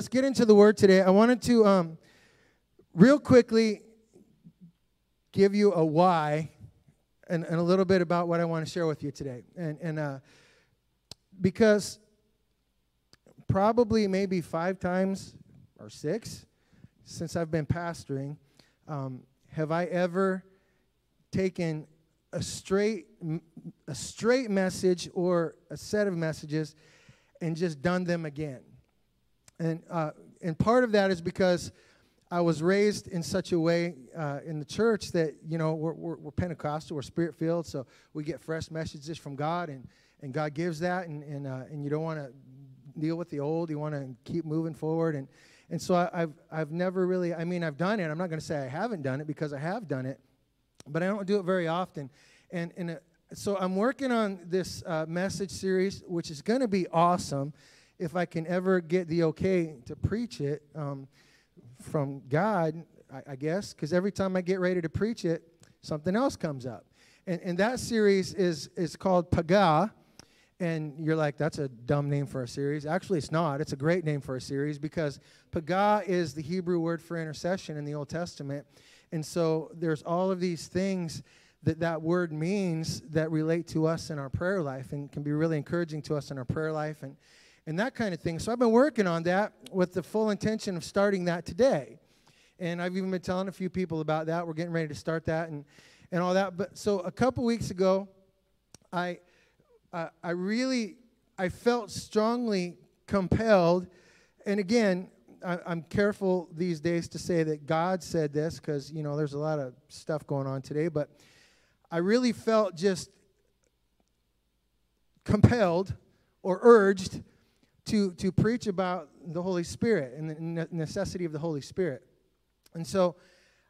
let's get into the word today. I wanted to, um, real quickly, give you a why and, and a little bit about what I want to share with you today. And, and uh, because probably maybe five times or six since I've been pastoring, um, have I ever taken a straight a straight message or a set of messages and just done them again. And uh, and part of that is because I was raised in such a way uh, in the church that you know we're, we're, we're Pentecostal, we're spirit filled, so we get fresh messages from God, and and God gives that, and and uh, and you don't want to deal with the old, you want to keep moving forward, and and so I, I've I've never really, I mean, I've done it. I'm not going to say I haven't done it because I have done it, but I don't do it very often. And, and uh, so I'm working on this uh, message series, which is going to be awesome if I can ever get the okay to preach it um, from God, I, I guess, because every time I get ready to preach it, something else comes up. And, and that series is, is called Pagah. And you're like, that's a dumb name for a series. Actually, it's not. It's a great name for a series because Pagah is the Hebrew word for intercession in the Old Testament. And so there's all of these things that that word means that relate to us in our prayer life and can be really encouraging to us in our prayer life and, and that kind of thing. So I've been working on that with the full intention of starting that today. And I've even been telling a few people about that. We're getting ready to start that and, and all that. But so a couple weeks ago, I, uh, I really, I felt strongly compelled. And again, I, am careful these days to say that God said this because, you know, there's a lot of stuff going on today. But I really felt just compelled or urged to, to preach about the Holy Spirit and the necessity of the Holy Spirit. And so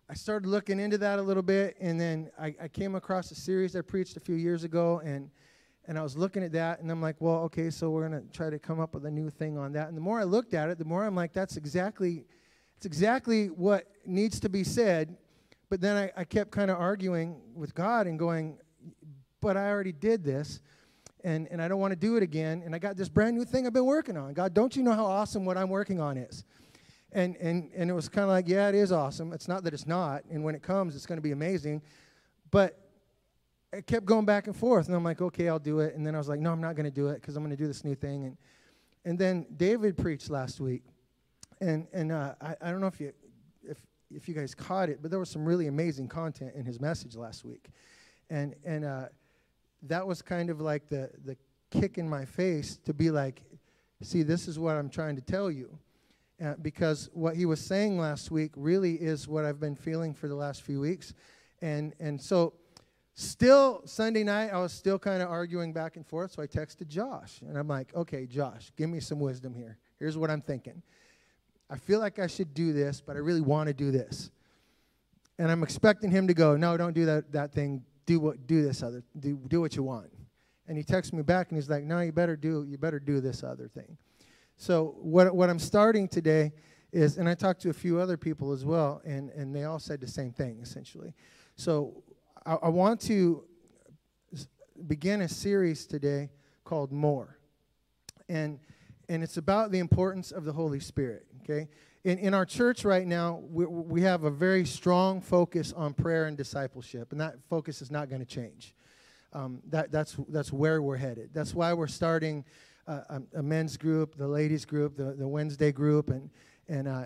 I started looking into that a little bit, and then I, I came across a series I preached a few years ago, and and I was looking at that, and I'm like, well, okay, so we're gonna try to come up with a new thing on that. And the more I looked at it, the more I'm like, that's exactly, it's exactly what needs to be said but then I, I kept kind of arguing with God and going, but I already did this and, and I don't want to do it again. And I got this brand new thing I've been working on. God, don't you know how awesome what I'm working on is? And, and, and it was kind of like, yeah, it is awesome. It's not that it's not. And when it comes, it's going to be amazing. But I kept going back and forth. And I'm like, okay, I'll do it. And then I was like, no, I'm not going to do it because I'm going to do this new thing. And, and then David preached last week. And, and uh, I, I don't know if you if you guys caught it, but there was some really amazing content in his message last week, and and uh, that was kind of like the the kick in my face to be like, see, this is what I'm trying to tell you, uh, because what he was saying last week really is what I've been feeling for the last few weeks, and and so. Still, Sunday night, I was still kind of arguing back and forth. So I texted Josh, and I'm like, okay, Josh, give me some wisdom here. Here's what I'm thinking. I feel like I should do this, but I really want to do this. And I'm expecting him to go, no, don't do that, that thing. Do what do this other do do what you want. And he texts me back and he's like, no, you better do you better do this other thing. So what what I'm starting today is, and I talked to a few other people as well, and, and they all said the same thing essentially. So I, I want to begin a series today called More. And and it's about the importance of the Holy Spirit. Okay? In, in our church right now, we, we have a very strong focus on prayer and discipleship, and that focus is not going to change. Um, that, that's, that's where we're headed. That's why we're starting uh, a, a, men's group, the ladies group, the, the Wednesday group, and, and uh,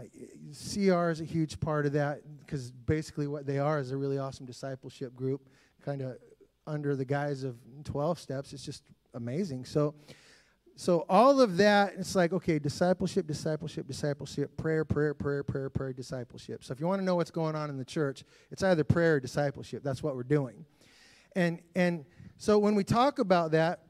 CR is a huge part of that because basically what they are is a really awesome discipleship group, kind of under the guise of 12 steps. It's just amazing. So, so all of that, it's like, okay, discipleship, discipleship, discipleship, prayer, prayer, prayer, prayer, prayer, discipleship. So if you want to know what's going on in the church, it's either prayer or discipleship. That's what we're doing. And and so when we talk about that,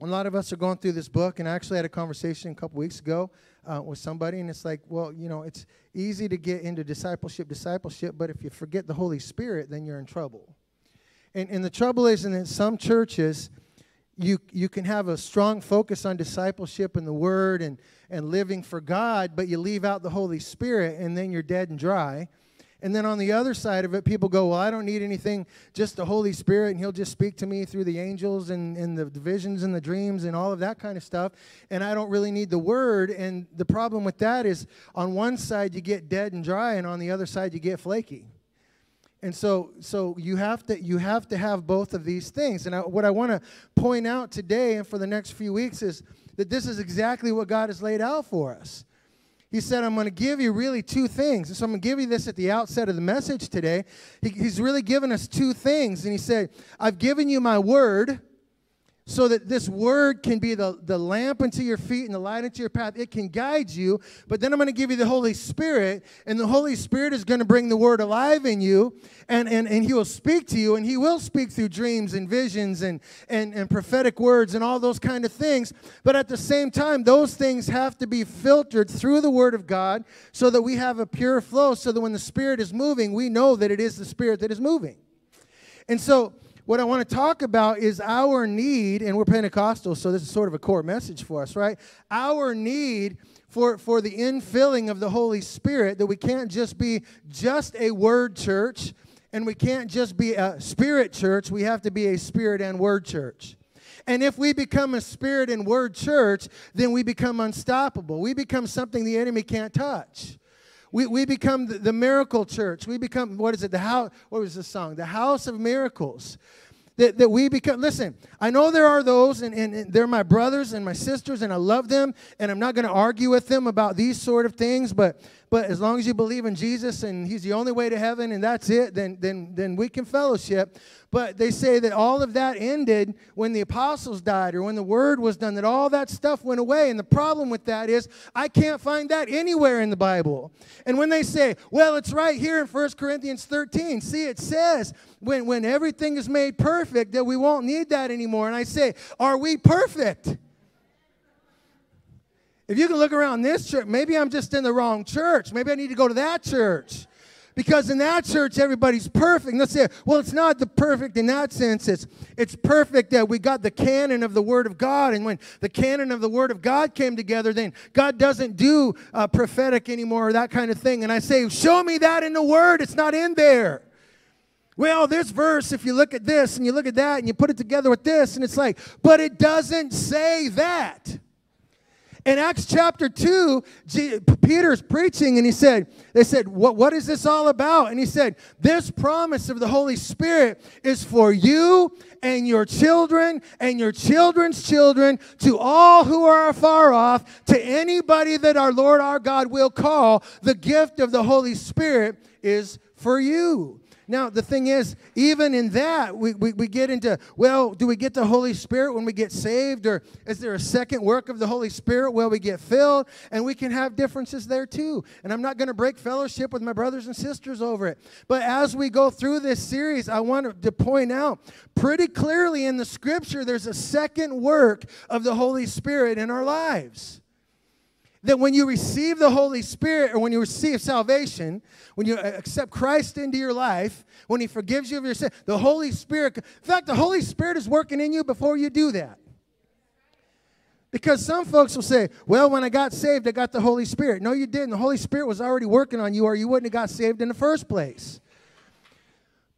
a lot of us are going through this book, and I actually had a conversation a couple weeks ago uh, with somebody, and it's like, well, you know, it's easy to get into discipleship, discipleship, but if you forget the Holy Spirit, then you're in trouble. And, and the trouble is, in some churches, you, you can have a strong focus on discipleship and the word and, and living for God, but you leave out the Holy Spirit and then you're dead and dry. And then on the other side of it, people go, Well, I don't need anything, just the Holy Spirit, and He'll just speak to me through the angels and, and the visions and the dreams and all of that kind of stuff. And I don't really need the Word. And the problem with that is on one side, you get dead and dry, and on the other side, you get flaky. And so, so you have to you have to have both of these things. And I, what I want to point out today and for the next few weeks is that this is exactly what God has laid out for us. He said, I'm going to give you really two things. So I'm going to give you this at the outset of the message today. He, he's really given us two things. And he said, I've given you my word so that this word can be the, the lamp unto your feet and the light unto your path. It can guide you. But then I'm going to give you the Holy Spirit, and the Holy Spirit is going to bring the word alive in you, and, and, and He will speak to you, and He will speak through dreams and visions and, and, and prophetic words and all those kind of things. But at the same time, those things have to be filtered through the Word of God so that we have a pure flow, so that when the Spirit is moving, we know that it is the Spirit that is moving. And so, what I want to talk about is our need, and we're Pentecostal, so this is sort of a core message for us, right? Our need for, for the infilling of the Holy Spirit, that we can't just be just a word church, and we can't just be a spirit church, we have to be a spirit and word church. And if we become a spirit and word church, then we become unstoppable. We become something the enemy can't touch. We, we become the, the miracle church. We become, what is it? The house, what was the song? The house of miracles that, that we become listen i know there are those and, and, and, they're my brothers and my sisters and i love them and i'm not going to argue with them about these sort of things but but as long as you believe in jesus and he's the only way to heaven and that's it then then then we can fellowship but they say that all of that ended when the apostles died or when the word was done, that all that stuff went away. And the problem with that is I can't find that anywhere in the Bible. And when they say, well, it's right here in 1 Corinthians 13, see, it says when, when everything is made perfect that we won't need that anymore. And I say, are we perfect? If you can look around this church, maybe I'm just in the wrong church. Maybe I need to go to that church. Because in that church, everybody's perfect. Let's say, well, it's not the perfect in that sense. It's, it's perfect that we got the canon of the Word of God. And when the canon of the Word of God came together, then God doesn't do uh, prophetic anymore or that kind of thing. And I say, show me that in the Word. It's not in there. Well, this verse, if you look at this and you look at that and you put it together with this, and it's like, but it doesn't say that. In Acts chapter 2, G- Peter's preaching and he said, They said, what, what is this all about? And he said, This promise of the Holy Spirit is for you and your children and your children's children to all who are afar off, to anybody that our Lord our God will call. The gift of the Holy Spirit is for you. Now, the thing is, even in that, we, we, we, get into, well, do we get the Holy Spirit when we get saved? Or is there a second work of the Holy Spirit where we get filled? And we can have differences there too. And I'm not going to break fellowship with my brothers and sisters over it. But as we go through this series, I want to point out pretty clearly in the scripture, there's a second work of the Holy Spirit in our lives that when you receive the Holy Spirit or when you receive salvation, when you uh, accept Christ into your life, when He forgives you of your sin, the Holy Spirit, in fact, the Holy Spirit is working in you before you do that. Because some folks will say, well, when I got saved, I got the Holy Spirit. No, you didn't. The Holy Spirit was already working on you, or you wouldn't have got saved in the first place.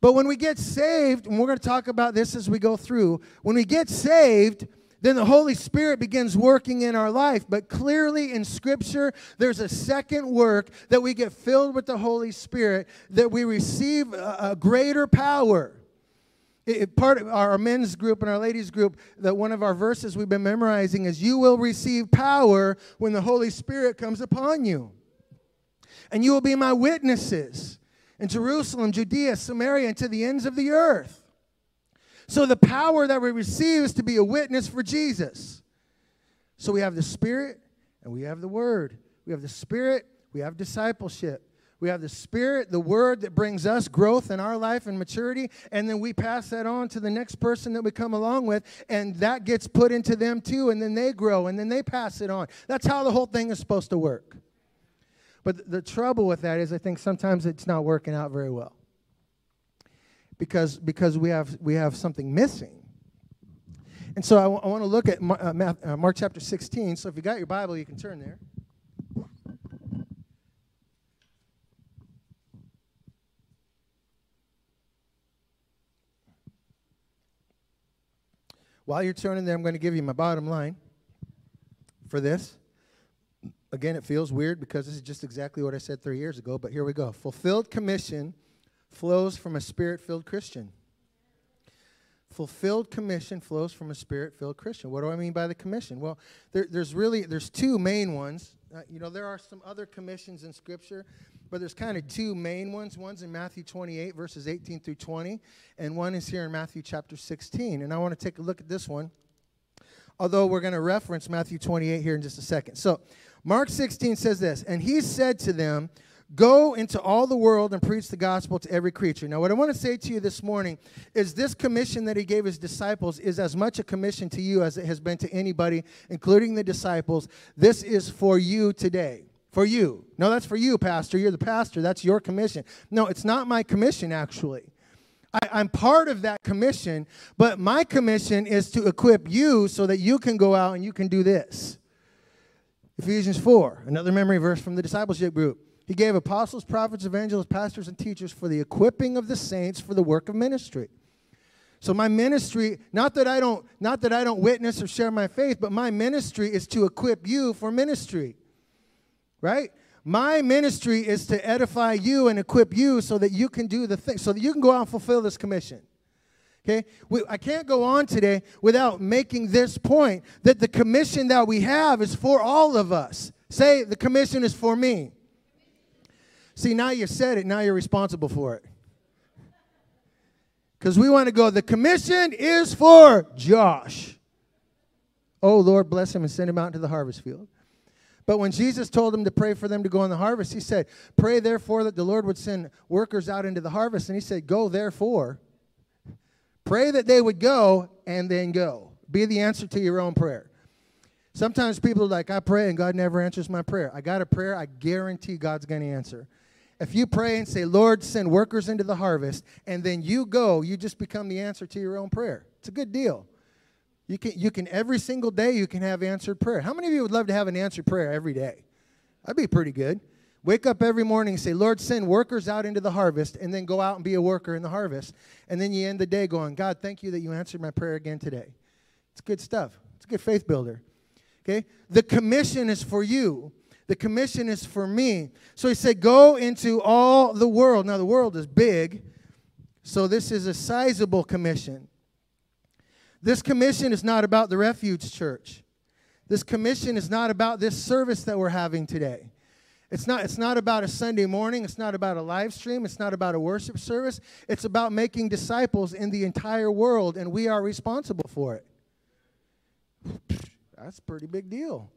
But when we get saved, and we're going to talk about this as we go through, when we get saved, then the Holy Spirit begins working in our life. But clearly in Scripture, there's a second work that we get filled with the Holy Spirit, that we receive a, a greater power. It, part of our men's group and our ladies group, that one of our verses we've been memorizing is, You will receive power when the Holy Spirit comes upon you. And you will be my witnesses in Jerusalem, Judea, Samaria, and to the ends of the earth. So the power that we receive is to be a witness for Jesus. So we have the Spirit and we have the Word. We have the Spirit, we have discipleship. We have the Spirit, the Word that brings us growth in our life and maturity, and then we pass that on to the next person that we come along with, and that gets put into them too, and then they grow, and then they pass it on. That's how the whole thing is supposed to work. But the trouble with that is, I think sometimes it's not working out very well because, because we, have, we have something missing. And so I, w- I want to look at Mar- uh, Math- uh, Mark chapter 16. So if you got your Bible, you can turn there. While you're turning there, I'm going to give you my bottom line for this. Again, it feels weird because this is just exactly what I said three years ago, but here we go. Fulfilled commission flows from a spirit filled Christian. Fulfilled commission flows from a spirit-filled Christian. What do I mean by the commission? Well, there, there's really there's two main ones. Uh, you know, there are some other commissions in Scripture, but there's kind of two main ones. One's in Matthew 28, verses 18 through 20, and one is here in Matthew chapter 16. And I want to take a look at this one, although we're going to reference Matthew 28 here in just a second. So, Mark 16 says this, and he said to them, Go into all the world and preach the gospel to every creature. Now, what I want to say to you this morning is this commission that he gave his disciples is as much a commission to you as it has been to anybody, including the disciples. This is for you today. For you. No, that's for you, Pastor. You're the pastor. That's your commission. No, it's not my commission, actually. I, am part of that commission, but my commission is to equip you so that you can go out and you can do this. Ephesians 4, another memory verse from the discipleship group. He gave apostles, prophets, evangelists, pastors, and teachers for the equipping of the saints for the work of ministry. So my ministry, not that I don't, not that I don't witness or share my faith, but my ministry is to equip you for ministry. Right? My ministry is to edify you and equip you so that you can do the thing, so that you can go out and fulfill this commission. Okay? We, I can't go on today without making this point that the commission that we have is for all of us. Say, the commission is for me. See, now you said it, now you're responsible for it. Because we want to go, the commission is for Josh. Oh, Lord, bless him and send him out into the harvest field. But when Jesus told them to pray for them to go in the harvest, he said, Pray therefore that the Lord would send workers out into the harvest. And he said, Go therefore. Pray that they would go and then go. Be the answer to your own prayer. Sometimes people are like, I pray and God never answers my prayer. I got a prayer, I guarantee God's going to answer. If you pray and say, Lord, send workers into the harvest, and then you go, you just become the answer to your own prayer. It's a good deal. You can, you can every single day you can have answered prayer. How many of you would love to have an answered prayer every day? That'd be pretty good. Wake up every morning and say, Lord, send workers out into the harvest, and then go out and be a worker in the harvest. And then you end the day going, God, thank you that you answered my prayer again today. It's good stuff. It's a good faith builder. Okay? The commission is for you. The commission is for me. So he said, Go into all the world. Now, the world is big, so this is a sizable commission. This commission is not about the refuge church. This commission is not about this service that we're having today. It's not, it's not about a Sunday morning. It's not about a live stream. It's not about a worship service. It's about making disciples in the entire world, and we are responsible for it. That's a pretty big deal.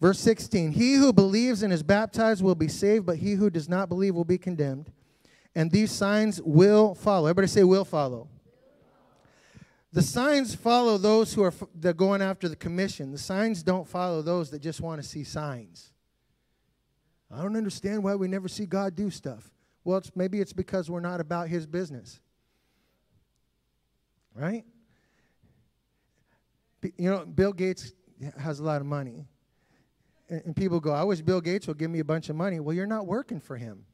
Verse 16 He who believes and is baptized will be saved, but he who does not believe will be condemned. And these signs will follow. Everybody say, will follow. The signs follow those who are they're going after the commission. The signs don't follow those that just want to see signs. I don't understand why we never see God do stuff. Well, it's, maybe it's because we're not about His business. Right? You know, Bill Gates has a lot of money and people go, I wish Bill Gates would give me a bunch of money. Well, you're not working for him.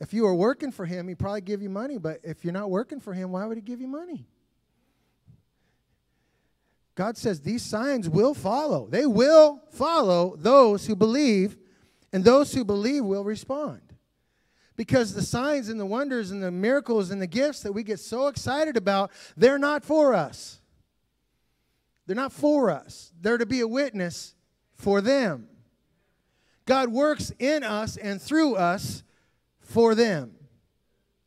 If you were working for him, he'd probably give you money, but if you're not working for him, why would he give you money? God says these signs will follow. They will follow those who believe, and those who believe will respond. Because the signs and the wonders and the miracles and the gifts that we get so excited about, they're not for us. They're not for us. They're to be a witness for them. God works in us and through us for them.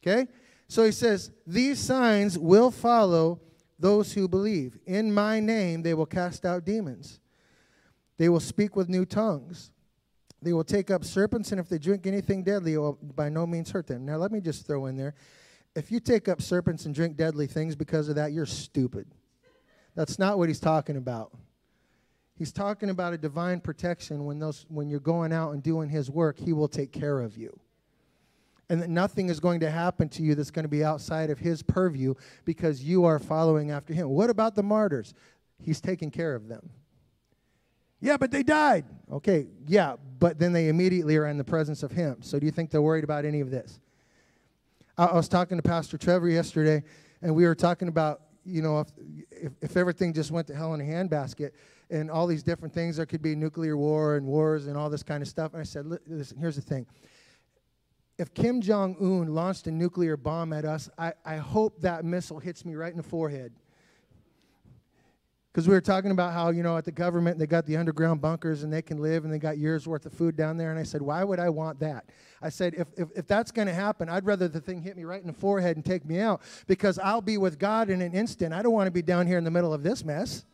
Okay? So he says, These signs will follow those who believe. In my name they will cast out demons. They will speak with new tongues. They will take up serpents, and if they drink anything deadly, it will by no means hurt them. Now, let me just throw in there if you take up serpents and drink deadly things because of that, you're stupid. That's not what he's talking about. He's talking about a divine protection when, those, when you're going out and doing his work, he will take care of you. And that nothing is going to happen to you that's going to be outside of his purview because you are following after him. What about the martyrs? He's taking care of them. Yeah, but they died. Okay, yeah, but then they immediately are in the presence of him. So do you think they're worried about any of this? I, I was talking to Pastor Trevor yesterday, and we were talking about, you know, if, if, if everything just went to hell in a handbasket and all these different things, there could be nuclear war and wars and all this kind of stuff. And I said, listen, here's the thing. If Kim Jong un launched a nuclear bomb at us, I, I hope that missile hits me right in the forehead because we were talking about how you know at the government they got the underground bunkers and they can live and they got years worth of food down there. And i said why would i want that? I said if, if, if that's going to happen i'd rather the thing hit me right in the forehead and take me out because i'll be with god in an instant. I don't want to be down here in the middle of this mess.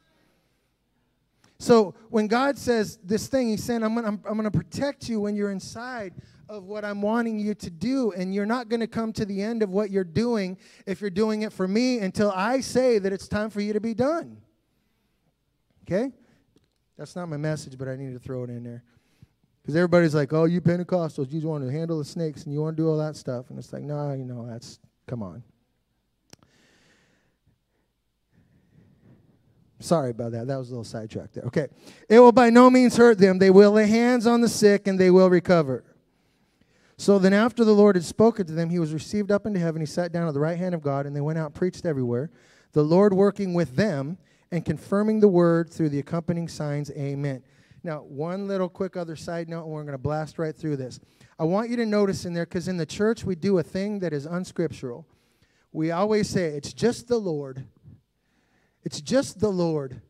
So when god says this thing he's saying i'm going I'm, I'm to protect you when you're inside of what i'm wanting you to do and you're not going to come to the end of what you're doing if you're doing it for me until i say that it's time for you to be done Okay? That's not my message, but I need to throw it in there. Because everybody's like, oh, you Pentecostals, you just want to handle the snakes and you want to do all that stuff. And it's like, no, you know, that's, come on. Sorry about that. That was a little sidetrack there. Okay. It will by no means hurt them. They will lay hands on the sick and they will recover. So then, after the Lord had spoken to them, he was received up into heaven. He sat down at the right hand of God, and they went out preached everywhere. The Lord working with them and confirming the word through the accompanying signs. Amen. Now, one little quick other side note, and we're going to blast right through this. I want you to notice in there, because in the church we do a thing that is unscriptural. We always say, it's just the Lord. It's just the Lord.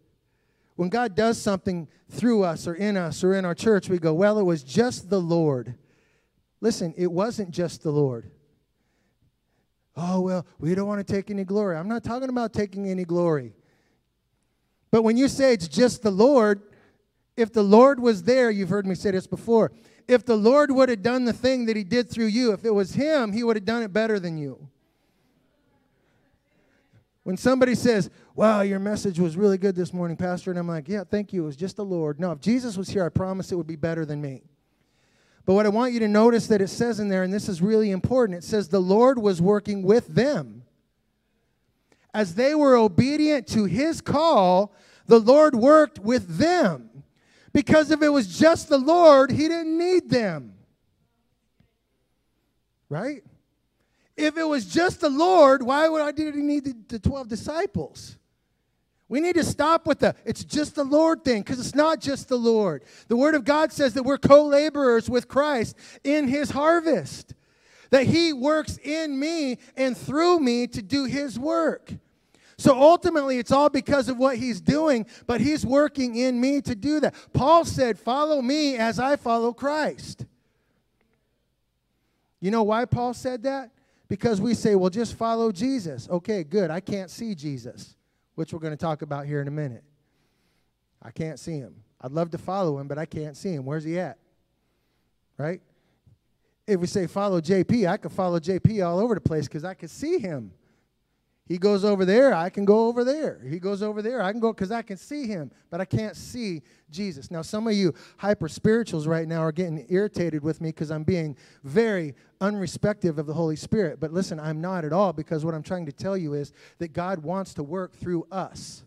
When God does something through us or in us or in our church, we go, well, it was just the Lord. Listen, it wasn't just the Lord. Oh, well, we don't want to take any glory. I'm not talking about taking any glory. But when you say it's just the Lord, if the Lord was there, you've heard me say this before, if the Lord would have done the thing that he did through you, if it was him, he would have done it better than you. When somebody says, Wow, your message was really good this morning, Pastor, and I'm like, Yeah, thank you. It was just the Lord. No, if Jesus was here, I promise it would be better than me. But what I want you to notice that it says in there, and this is really important, it says the Lord was working with them as they were obedient to his call, the Lord worked with them. Because if it was just the Lord, he didn't need them. Right? If it was just the Lord, why would I did he need the, the 12 disciples? We need to stop with the it's just the Lord thing because it's not just the Lord. The Word of God says that we're co laborers with Christ in His harvest that He works in me and through me to do His work. So ultimately, it's all because of what He's doing, but He's working in me to do that. Paul said, Follow me as I follow Christ. You know why Paul said that? Because we say, Well, just follow Jesus. Okay, good. I can't see Jesus, which we're going to talk about here in a minute. I can't see Him. I'd love to follow Him, but I can't see Him. Where's He at? Right? if we say follow JP, I could follow JP all over the place because I could see him. He goes over there, I can go over there. He goes over there, I can go because I can see him, but I can't see Jesus. Now, some of you hyper spirituals right now are getting irritated with me because I'm being very unrespective of the Holy Spirit. But listen, I'm not at all because what I'm trying to tell you is that God wants to work through us.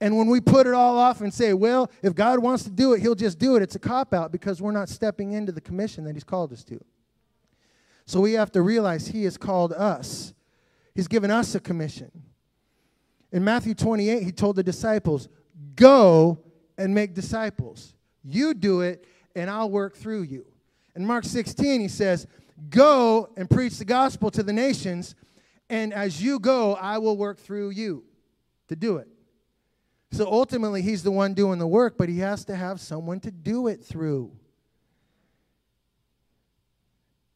And when we put it all off and say, well, if God wants to do it, he'll just do it, it's a cop out because we're not stepping into the commission that he's called us to. So we have to realize he has called us, he's given us a commission. In Matthew 28, he told the disciples, Go and make disciples. You do it, and I'll work through you. In Mark 16, he says, Go and preach the gospel to the nations, and as you go, I will work through you to do it. So ultimately, he's the one doing the work, but he has to have someone to do it through.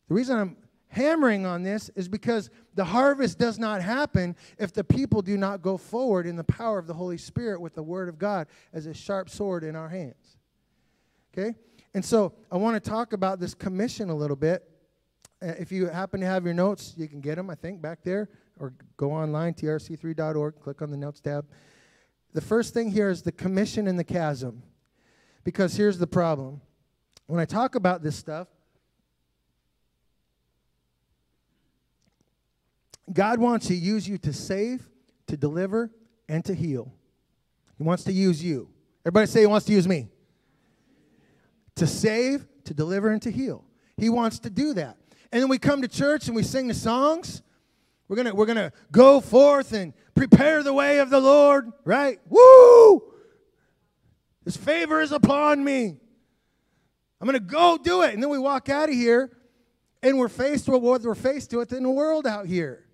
The reason I'm hammering on this is because the harvest does not happen if the people do not go forward in the power of the Holy Spirit with the Word of God as a sharp sword in our hands. Okay? And so I want to talk about this commission a little bit. Uh, if you happen to have your notes, you can get them, I think, back there, or go online, trc3.org, click on the notes tab. The first thing here is the commission and the chasm. Because here's the problem. When I talk about this stuff, God wants to use you to save, to deliver, and to heal. He wants to use you. Everybody say he wants to use me. To save, to deliver, and to heal. He wants to do that. And then we come to church and we sing the songs We're to we're to go forth and prepare the way of the Lord, right? Woo! His favor is upon me. I'm to go do it. And then we walk out of here and we're faced with what we're faced with in the world out here.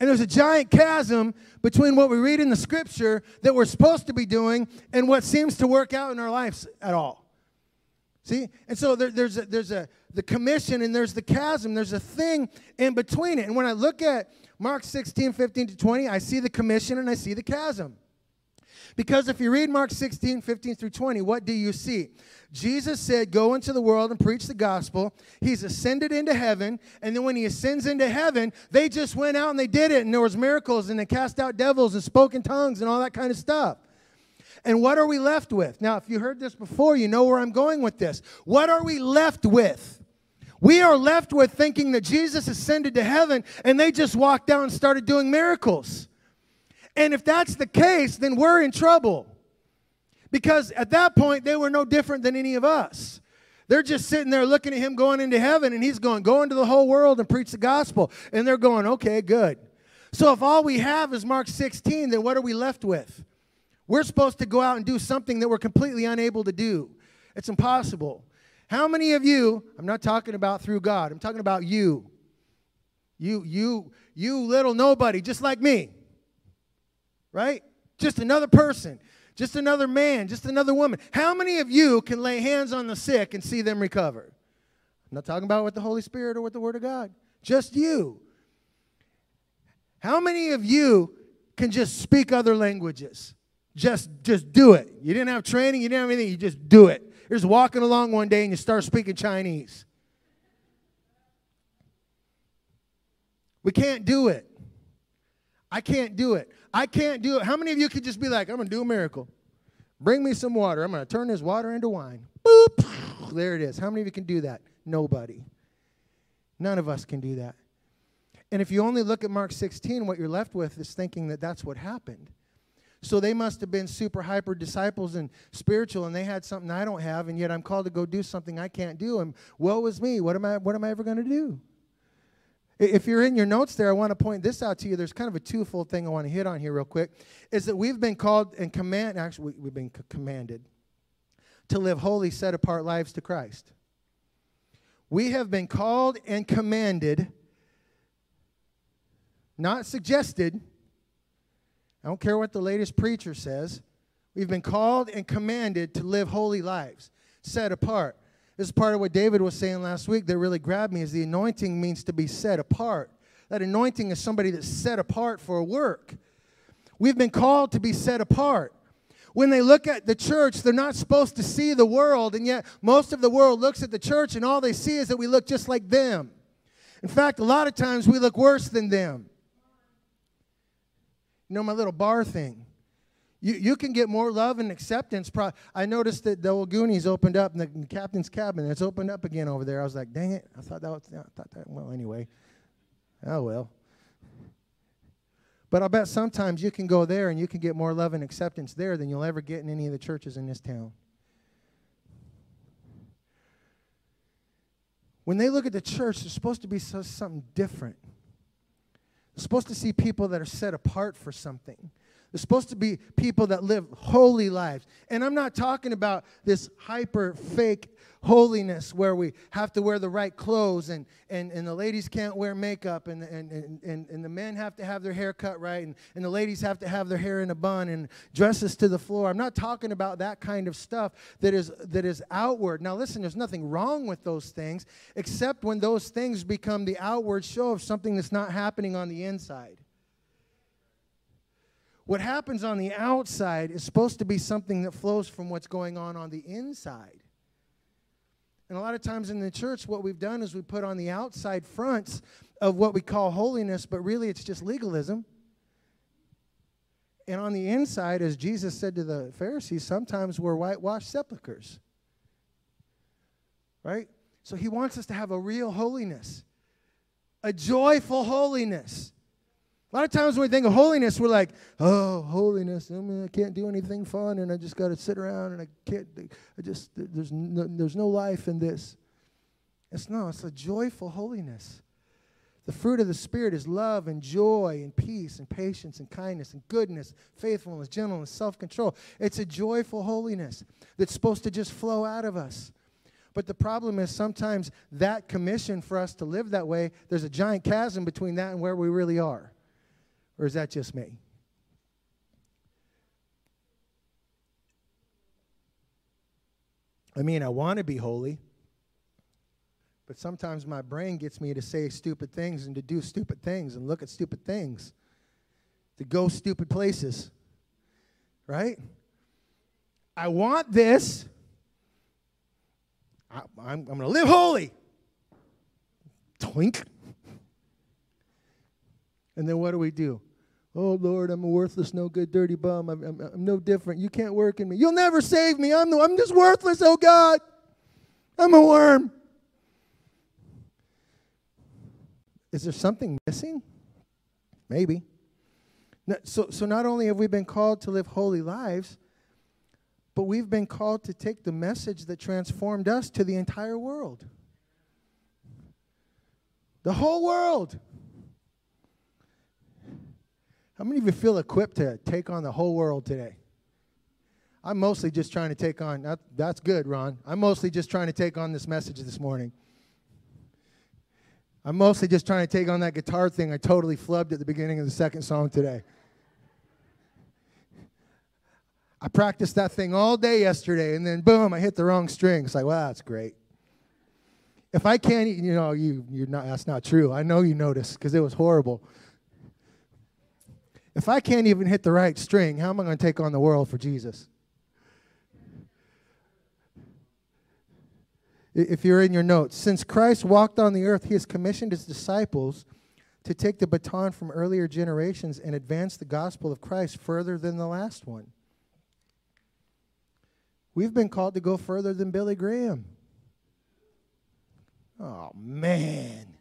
And there's a giant chasm between what we read in the scripture that we're supposed to be doing and what seems to work out in our lives at all. See? And so there, there's, a, there's a, the commission and there's the chasm. There's a thing in between it. And when I look at Mark 16, 15 to 20, I see the commission and I see the chasm. Because if you read Mark 16, 15 through 20, what do you see? Jesus said, Go into the world and preach the gospel. He's ascended into heaven. And then when he ascends into heaven, they just went out and they did it. And there was miracles and they cast out devils and spoke in tongues and all that kind of stuff. And what are we left with? Now, if you heard this before, you know where I'm going with this. What are we left with? We are left with thinking that Jesus ascended to heaven and they just walked down and started doing miracles. And if that's the case, then we're in trouble. Because at that point, they were no different than any of us. They're just sitting there looking at him going into heaven, and he's going, Go into the whole world and preach the gospel. And they're going, Okay, good. So if all we have is Mark 16, then what are we left with? We're supposed to go out and do something that we're completely unable to do. It's impossible. How many of you, I'm not talking about through God, I'm talking about you. You, you, you little nobody, just like me right? Just another person, just another man, just another woman. How many of you can lay hands on the sick and see them recover? I'm not talking about with the Holy Spirit or with the Word of God. Just you. How many of you can just speak other languages? Just just do it. You didn't have training, you didn't have anything, you just do it. You're just walking along one day and you start speaking Chinese. We can't do it. I can't do it. I can't do it. How many of you could just be like, I'm going to do a miracle? Bring me some water. I'm going to turn this water into wine. Boop. There it is. How many of you can do that? Nobody. None of us can do that. And if you only look at Mark 16, what you're left with is thinking that that's what happened. So they must have been super hyper disciples and spiritual, and they had something I don't have, and yet I'm called to go do something I can't do. And woe is me. What am I? What am I ever going to do? If you're in your notes there, I want to point this out to you. There's kind of a twofold thing I want to hit on here real quick. Is that we've been called and command actually we've been commanded to live holy, set apart lives to Christ. We have been called and commanded, not suggested. I don't care what the latest preacher says. We've been called and commanded to live holy lives, set apart. This is part of what David was saying last week that really grabbed me is the anointing means to be set apart. That anointing is somebody that's set apart for a work. We've been called to be set apart. When they look at the church, they're not supposed to see the world, and yet most of the world looks at the church and all they see is that we look just like them. In fact, a lot of times we look worse than them. You know, my little bar thing. You, you can get more love and acceptance. Pro- I noticed that the old Goonies opened up in the, captain's cabin. It's opened up again over there. I was like, dang it. I thought that was, I thought that, well, anyway. Oh, well. But I'll bet sometimes you can go there and you can get more love and acceptance there than you'll ever get in any of the churches in this town. When they look at the church, there's supposed to be so, something different. They're supposed to see people that are set apart for something. They're supposed to be people that live holy lives. And I'm not talking about this hyper fake holiness where we have to wear the right clothes and, and, and the ladies can't wear makeup and, and, and, and the men have to have their hair cut right and, and the ladies have to have their hair in a bun and dresses to the floor. I'm not talking about that kind of stuff that is, that is outward. Now, listen, there's nothing wrong with those things except when those things become the outward show of something that's not happening on the inside. What happens on the outside is supposed to be something that flows from what's going on on the inside. And a lot of times in the church, what we've done is we put on the outside fronts of what we call holiness, but really it's just legalism. And on the inside, as Jesus said to the Pharisees, sometimes we're whitewashed sepulchres. Right? So he wants us to have a real holiness, a joyful holiness. A lot of times when we think of holiness, we're like, oh, holiness. I, mean, I can't do anything fun, and I just got to sit around, and I can't. I just there's no, there's no life in this. It's no. It's a joyful holiness. The fruit of the Spirit is love and joy and peace and patience and kindness and goodness, faithfulness, gentleness, self control. It's a joyful holiness that's supposed to just flow out of us. But the problem is sometimes that commission for us to live that way, there's a giant chasm between that and where we really are. Or is that just me? I mean, I want to be holy. But sometimes my brain gets me to say stupid things and to do stupid things and look at stupid things, to go stupid places. Right? I want this. I, am going to live holy. Twink. And then what do we do? Oh, Lord, I'm a worthless, no good, dirty bum. I'm, I'm, I'm no different. You can't work in me. You'll never save me. I'm, I'm just worthless, oh God. I'm a worm. Is there something missing? Maybe. So, so not only have we been called to live holy lives, but we've been called to take the message that transformed us to the entire world. The whole world. How many of you feel equipped to take on the whole world today? I'm mostly just trying to take on, that, that's good, Ron. I'm mostly just trying to take on this message this morning. I'm mostly just trying to take on that guitar thing I totally flubbed at the beginning of the second song today. I practiced that thing all day yesterday, and then boom, I hit the wrong string. It's like, wow, that's great. If I can't, you know, you, you're not, that's not true. I know you noticed because it was horrible. If I can't even hit the right string, how am I going to take on the world for Jesus? if you're in your notes, since Christ walked on the earth, he has commissioned his disciples to take the baton from earlier generations and advance the gospel of Christ further than the last one. We've been called to go further than Billy Graham. Oh, man.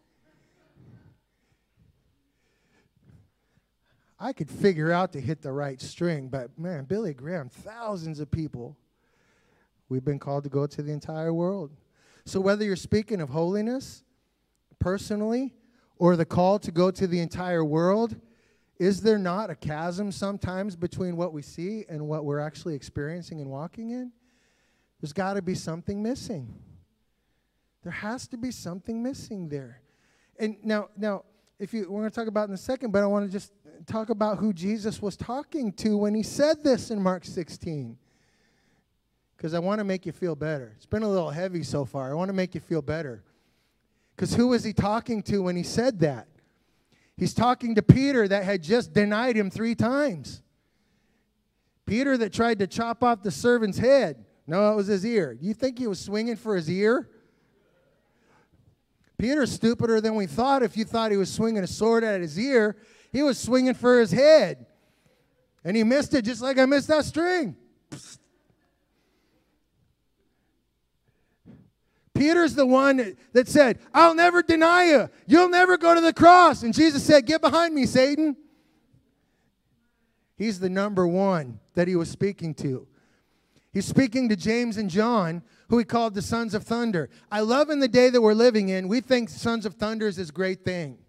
I could figure out to hit the right string, but man, Billy Graham, thousands of people. We've been called to go to the entire world. So, whether you're speaking of holiness personally or the call to go to the entire world, is there not a chasm sometimes between what we see and what we're actually experiencing and walking in? There's got to be something missing. There has to be something missing there. And now, now, if you we're going to talk about in a second, but I want to just talk about who Jesus was talking to when he said this in Mark 16 because I want to make you feel better. It's been a little heavy so far. I want to make you feel better. Because who was he talking to when he said that? He's talking to Peter that had just denied him three times. Peter that tried to chop off the servant's head. No, it was his ear. You think he was swinging for his ear? Peter's stupider than we thought if you thought he was swinging a sword at his ear. He was swinging for his head. And he missed it just like I missed that string. Psst. Peter's the one that said, I'll never deny you. You'll never go to the cross. And Jesus said, Get behind me, Satan. He's the number one that he was speaking to. He's speaking to James and John, who he called the sons of thunder. I love in the day that we're living in, we think sons of thunder is this great thing.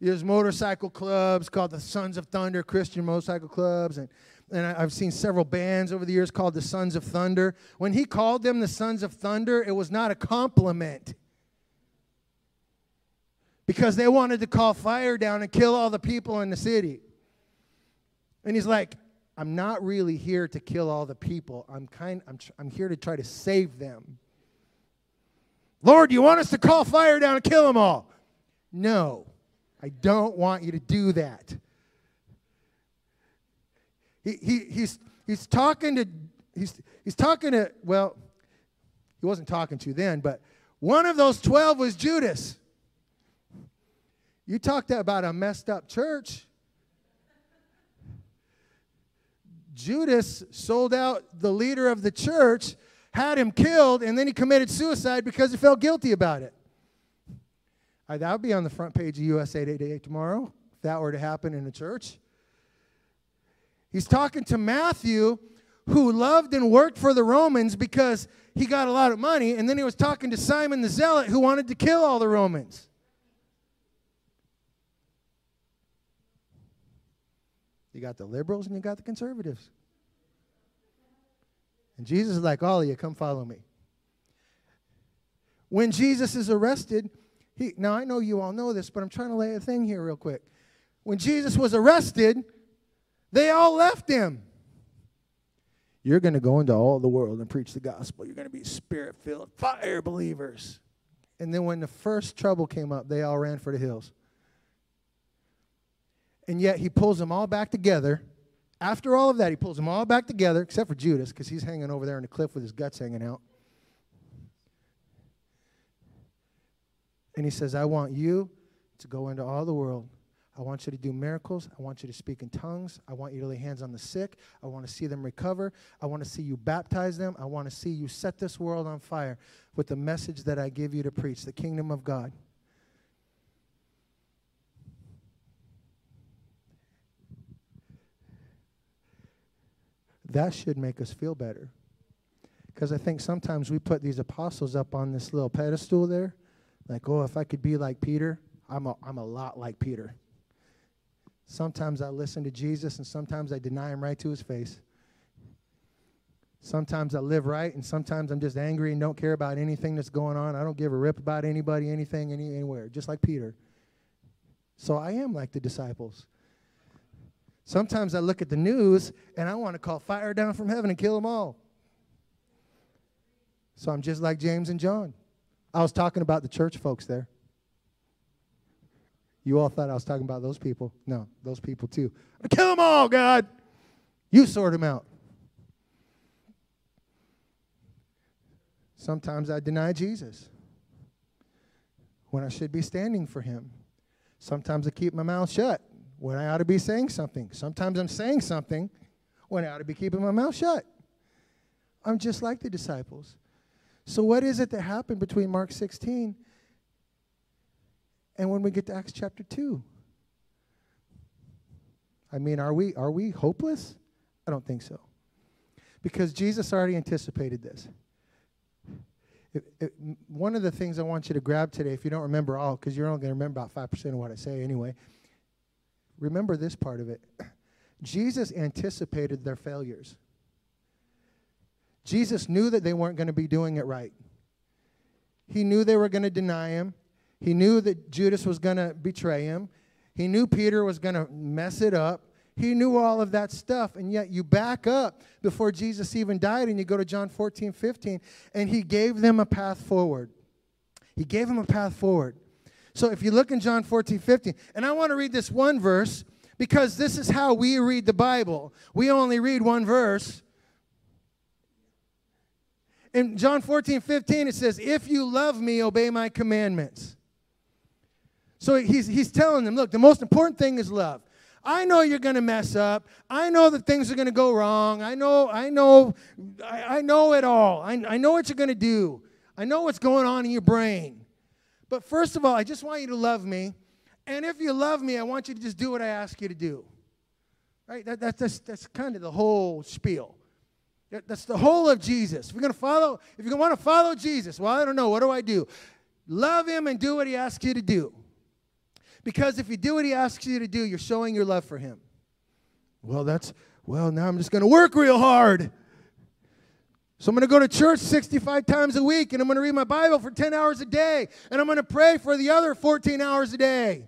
There's motorcycle clubs called the Sons of Thunder, Christian motorcycle clubs, and and I've seen several bands over the years called the Sons of Thunder. When he called them the Sons of Thunder, it was not a compliment because they wanted to call fire down and kill all the people in the city. And he's like, I'm not really here to kill all the people. I'm kind I'm, I'm here to try to save them. Lord, you want us to call fire down and kill them all? No. I don't want you to do that. He, he, he's, he's talking to, he's, he's talking to, well, he wasn't talking to then, but one of those 12 was Judas. You talked about a messed up church. Judas sold out the leader of the church, had him killed, and then he committed suicide because he felt guilty about it. I, that would be on the front page of USA Today tomorrow if that were to happen in a church. He's talking to Matthew, who loved and worked for the Romans because he got a lot of money, and then he was talking to Simon the Zealot, who wanted to kill all the Romans. You got the liberals and you got the conservatives. And Jesus is like, all of you, come follow me. When Jesus is arrested, he, now I know you all know this, but I'm trying to lay a thing here real quick. When Jesus was arrested, they all left him. You're going to go into all the world and preach the gospel. You're going to be spirit filled, fire believers. And then when the first trouble came up, they all ran for the hills. And yet he pulls them all back together. After all of that, he pulls them all back together, except for Judas, because he's hanging over there in the cliff with his guts hanging out. And he says, I want you to go into all the world I want you to do miracles. I want you to speak in tongues. I want you to lay hands on the sick. I want to see them recover. I want to see you baptize them. I want to see you set this world on fire with the message that I give you to preach the kingdom of God. That should make us feel better. Because I think sometimes we put these apostles up on this little pedestal there. Like, oh, if I could be like Peter, I'm a, I'm a lot like Peter. Sometimes I listen to Jesus, and sometimes I deny him right to his face. Sometimes I live right, and sometimes I'm just angry and don't care about anything that's going on. I don't give a rip about anybody, anything, any, anywhere, just like Peter. So I am like the disciples. Sometimes I look at the news and I want to call fire down from heaven and kill them all. So I'm just like James and John. I was talking about the church folks there. You all thought I was talking about those people. No, those people too. Kill them all, God. You sort them out. Sometimes I deny Jesus when I should be standing for him. Sometimes I keep my mouth shut when I ought to be saying something. Sometimes I'm saying something when I ought to be keeping my mouth shut. I'm just like the disciples. So, what is it that happened between Mark 16 and when we get to Acts chapter 2. I mean, are we are we hopeless? I don't think so. Because Jesus already anticipated this. It, it, one of the things I want you to grab today, if you don't remember all, because you're only going to remember about 5% of what I say anyway, remember this part of it. Jesus anticipated their failures. Jesus knew that they weren't going to be doing it right. He knew they were going to deny him. He knew that Judas was going to betray him. He knew Peter was going to mess it up. He knew all of that stuff. And yet you back up before Jesus even died and you go to John 14, 15, and he gave them a path forward. He gave them a path forward. So if you look in John 14, 15, and I want to read this one verse because this is how we read the Bible. We only read one verse. In John 14, 15, it says, If you love me, obey my commandments. So he's, he's telling them, look, the most important thing is love. I know you're going to mess up. I know that things are going to go wrong. I know, I know, I, I know it all. I, I know what you're going to do. I know what's going on in your brain. But first of all, I just want you to love me. And if you love me, I want you to just do what I ask you to do. Right? That, that, that's, that's kind of the whole spiel. That, that's the whole of Jesus. If you're going to follow, if you want to follow Jesus, well, I don't know. What do I do? Love him and do what he asks you to do. Because if you do what he asks you to do, you're showing your love for him. Well, that's, well, now I'm just going to work real hard. So I'm going to go to church 65 times a week and I'm going to read my Bible for 10 hours a day and I'm going to pray for the other 14 hours a day.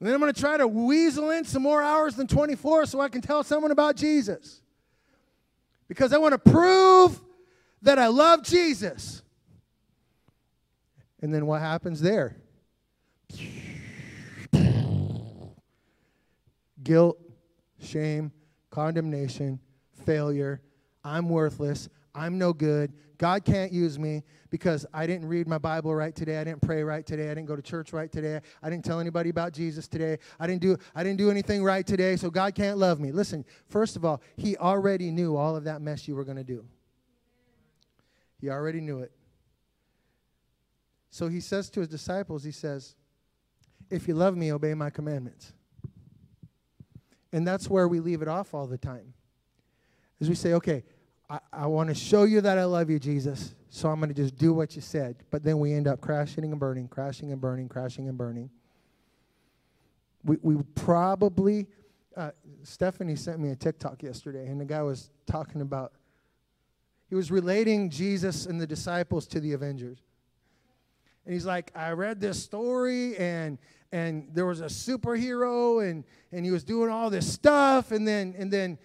And then I'm going to try to weasel in some more hours than 24 so I can tell someone about Jesus. Because I want to prove that I love Jesus. And then what happens there? Guilt, shame, condemnation, failure. I'm worthless. I'm no good. God can't use me because I didn't read my Bible right today. I didn't pray right today. I didn't go to church right today. I didn't tell anybody about Jesus today. I didn't do I didn't do anything right today, so God can't love me. Listen, first of all, he already knew all of that mess you were going to do. He already knew it. So he says to his disciples, he says, If you love me, obey my commandments. And that's where we leave it off all the time. As we say, okay, I, I want to show you that I love you, Jesus, so I'm going to just do what you said. But then we end up crashing and burning, crashing and burning, crashing and burning. we, we probably, uh, Stephanie sent me a TikTok yesterday, and the guy was talking about, he was relating Jesus and the disciples to the Avengers. And he's like, I read this story, and and there was a superhero, and and he was doing all this stuff, and then and then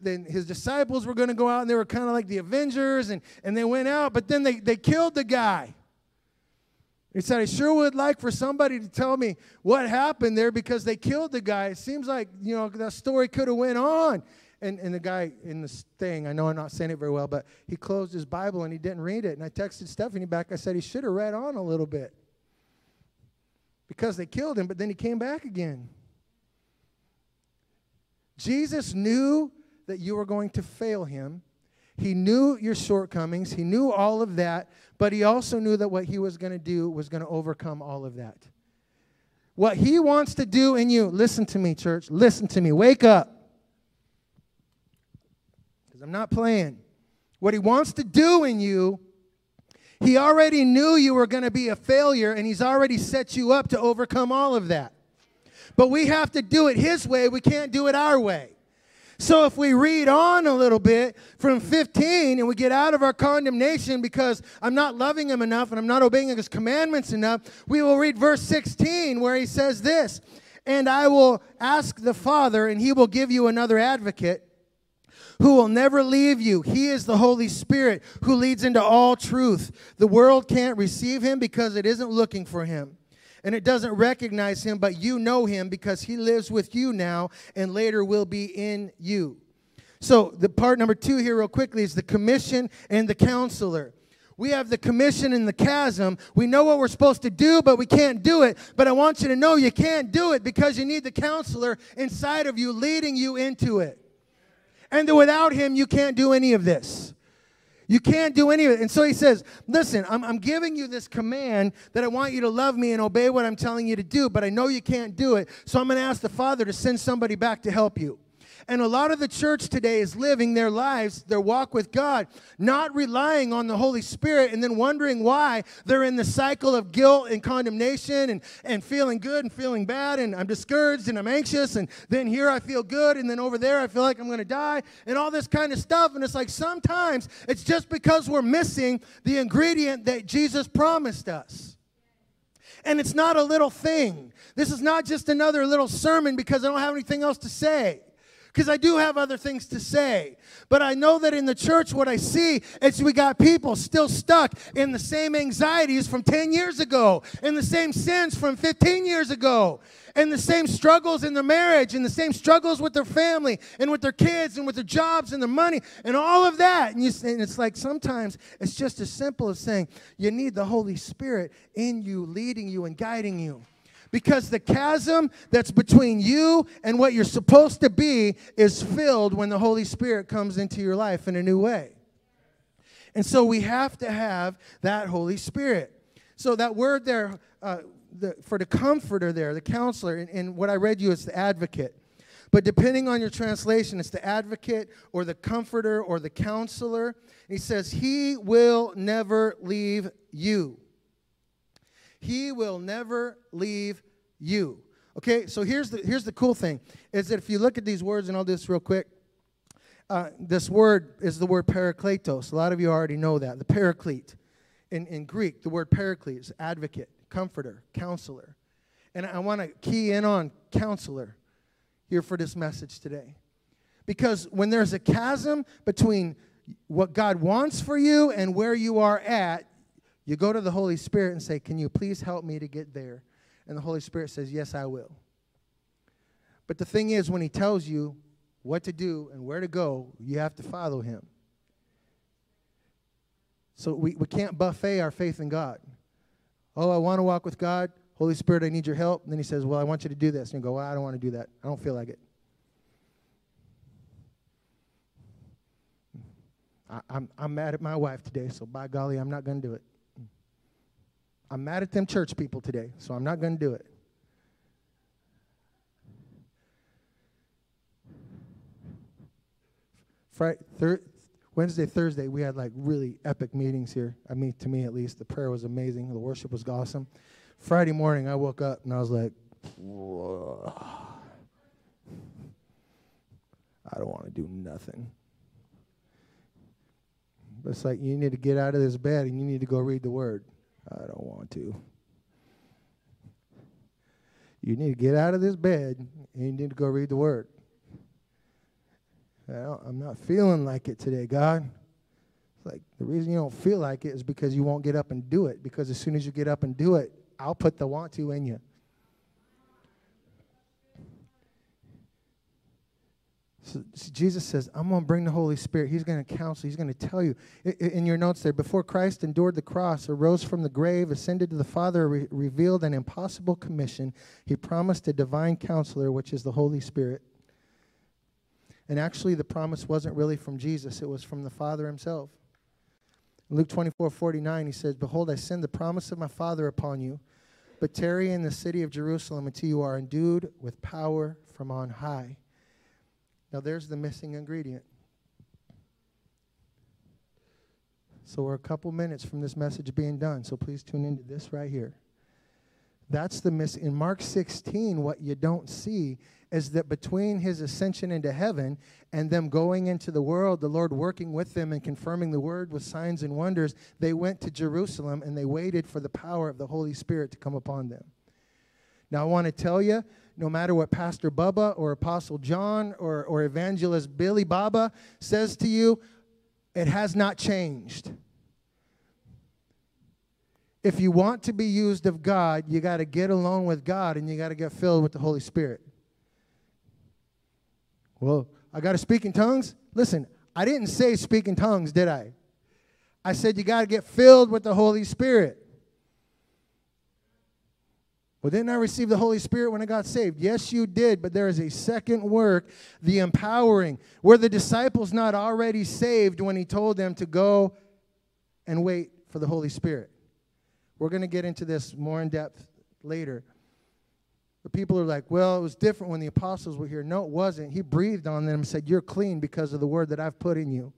then his disciples were going to go out and they were kind of like the avengers and, and they went out but then they, they killed the guy. He said i sure would like for somebody to tell me what happened there because they killed the guy. It seems like you know that story could have went on. And, and the guy in this thing i know i'm not saying it very well but he closed his bible and he didn't read it. And i texted stephanie back. I said he should have read on a little bit because they killed him but then he came back again Jesus knew that you were going to fail him. He knew your shortcomings. He knew all of that, but he also knew that what he was going to do was going to overcome all of that. What he wants to do in you, listen to me, church. Listen to me. Wake up. Because I'm not playing. What he wants to do in you, he already knew you were going to be a failure, and he's already set you up to overcome all of that. But we have to do it His way. We can't do it our way. So if we read on a little bit from 15 and we get out of our condemnation because I'm not loving him enough and I'm not obeying his commandments enough, we will read verse 16 where he says this, and I will ask the Father and he will give you another advocate who will never leave you. He is the Holy Spirit who leads into all truth. The world can't receive him because it isn't looking for him and it doesn't recognize him, but you know him because he lives with you now and later will be in you. So, the part number two here, real quickly, is the commission and the counselor. We have the commission and the chasm. We know what we're supposed to do, but we can't do it. But I want you to know you can't do it because you need the counselor inside of you leading you into it. And that without him, you can't do any of this. You can't do any of it. And so he says, Listen, I'm, I'm giving you this command that I want you to love me and obey what I'm telling you to do, but I know you can't do it. So I'm going to ask the Father to send somebody back to help you. And a lot of the church today is living their lives, their walk with God, not relying on the Holy Spirit and then wondering why they're in the cycle of guilt and condemnation and, and feeling good and feeling bad and I'm discouraged and I'm anxious and then here I feel good and then over there I feel like I'm going to die and all this kind of stuff. And it's like sometimes it's just because we're missing the ingredient that Jesus promised us. And it's not a little thing. This is not just another little sermon because I don't have anything else to say because I do have other things to say. But I know that in the church, what I see is we got people still stuck in the same anxieties from 10 years ago, in the same sins from 15 years ago, and the same struggles in their marriage, and the same struggles with their family, and with their kids, and with their jobs, and their money, and all of that. And, you, and it's like sometimes it's just as simple as saying you need the Holy Spirit in you, leading you and guiding you because the chasm that's between you and what you're supposed to be is filled when the Holy Spirit comes into your life in a new way. And so we have to have that Holy Spirit. So that word there, uh, the, for the comforter there, the counselor, and, and what I read you is the advocate. But depending on your translation, it's the advocate or the comforter or the counselor. He says, He will never leave you. He will never leave you. Okay, so here's the here's the cool thing is that if you look at these words, and I'll do this real quick. Uh, this word is the word parakletos. A lot of you already know that. The paraclete. In, in Greek, the word paraclete is advocate, comforter, counselor. And I want to key in on counselor here for this message today. Because when there's a chasm between what God wants for you and where you are at, you go to the Holy Spirit and say, Can you please help me to get there? And the Holy Spirit says, Yes, I will. But the thing is, when He tells you what to do and where to go, you have to follow Him. So we, we can't buffet our faith in God. Oh, I want to walk with God. Holy Spirit, I need your help. And then He says, Well, I want you to do this. And you go, Well, I don't want to do that. I don't feel like it. I, I'm, I'm mad at my wife today, so by golly, I'm not going to do it. I'm mad at them church people today, so I'm not going to do it. Friday, thir- Wednesday, Thursday, we had like really epic meetings here. I mean, to me at least, the prayer was amazing. The worship was awesome. Friday morning, I woke up and I was like, I don't want to do nothing. But it's like you need to get out of this bed and you need to go read the word. I don't want to. You need to get out of this bed and you need to go read the word. I'm not feeling like it today, God. It's like the reason you don't feel like it is because you won't get up and do it. Because as soon as you get up and do it, I'll put the want to in you. So Jesus says, I'm going to bring the Holy Spirit. He's going to counsel. He's going to tell you. In your notes there, before Christ endured the cross, arose from the grave, ascended to the Father, re- revealed an impossible commission, he promised a divine counselor, which is the Holy Spirit. And actually, the promise wasn't really from Jesus, it was from the Father himself. In Luke 24 49, he says, Behold, I send the promise of my Father upon you, but tarry in the city of Jerusalem until you are endued with power from on high. Now, there's the missing ingredient. So, we're a couple minutes from this message being done, so please tune into this right here. That's the miss. In Mark 16, what you don't see is that between his ascension into heaven and them going into the world, the Lord working with them and confirming the word with signs and wonders, they went to Jerusalem and they waited for the power of the Holy Spirit to come upon them. Now, I want to tell you no matter what Pastor Bubba or Apostle John or, or Evangelist Billy Baba says to you, it has not changed. If you want to be used of God, you got to get alone with God and you got to get filled with the Holy Spirit. Well, I got to speak in tongues? Listen, I didn't say speak in tongues, did I? I said you got to get filled with the Holy Spirit. Well, didn't I receive the Holy Spirit when I got saved? Yes, you did, but there is a second work, the empowering. Were the disciples not already saved when he told them to go and wait for the Holy Spirit? We're going to get into this more in depth later. But people are like, well, it was different when the apostles were here. No, it wasn't. He breathed on them and said, You're clean because of the word that I've put in you.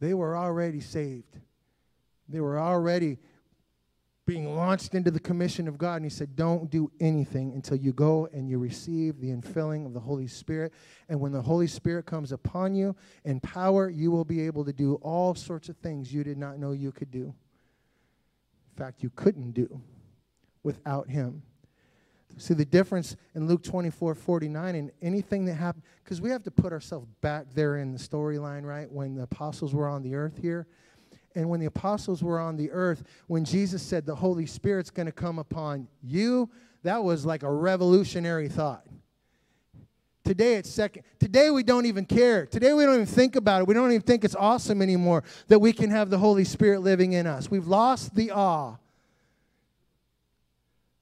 They were already saved. They were already being launched into the commission of God. And he said, Don't do anything until you go and you receive the infilling of the Holy Spirit. And when the Holy Spirit comes upon you in power, you will be able to do all sorts of things you did not know you could do. In fact, you couldn't do without him. See the difference in Luke 24 49 and anything that happened, because we have to put ourselves back there in the storyline, right? When the apostles were on the earth here and when the apostles were on the earth, when Jesus said the Holy Spirit's going to come upon you, that was like a revolutionary thought. Today it's second. Today we don't even care. Today we don't even think about it. We don't even think it's awesome anymore that we can have the Holy Spirit living in us. We've lost the awe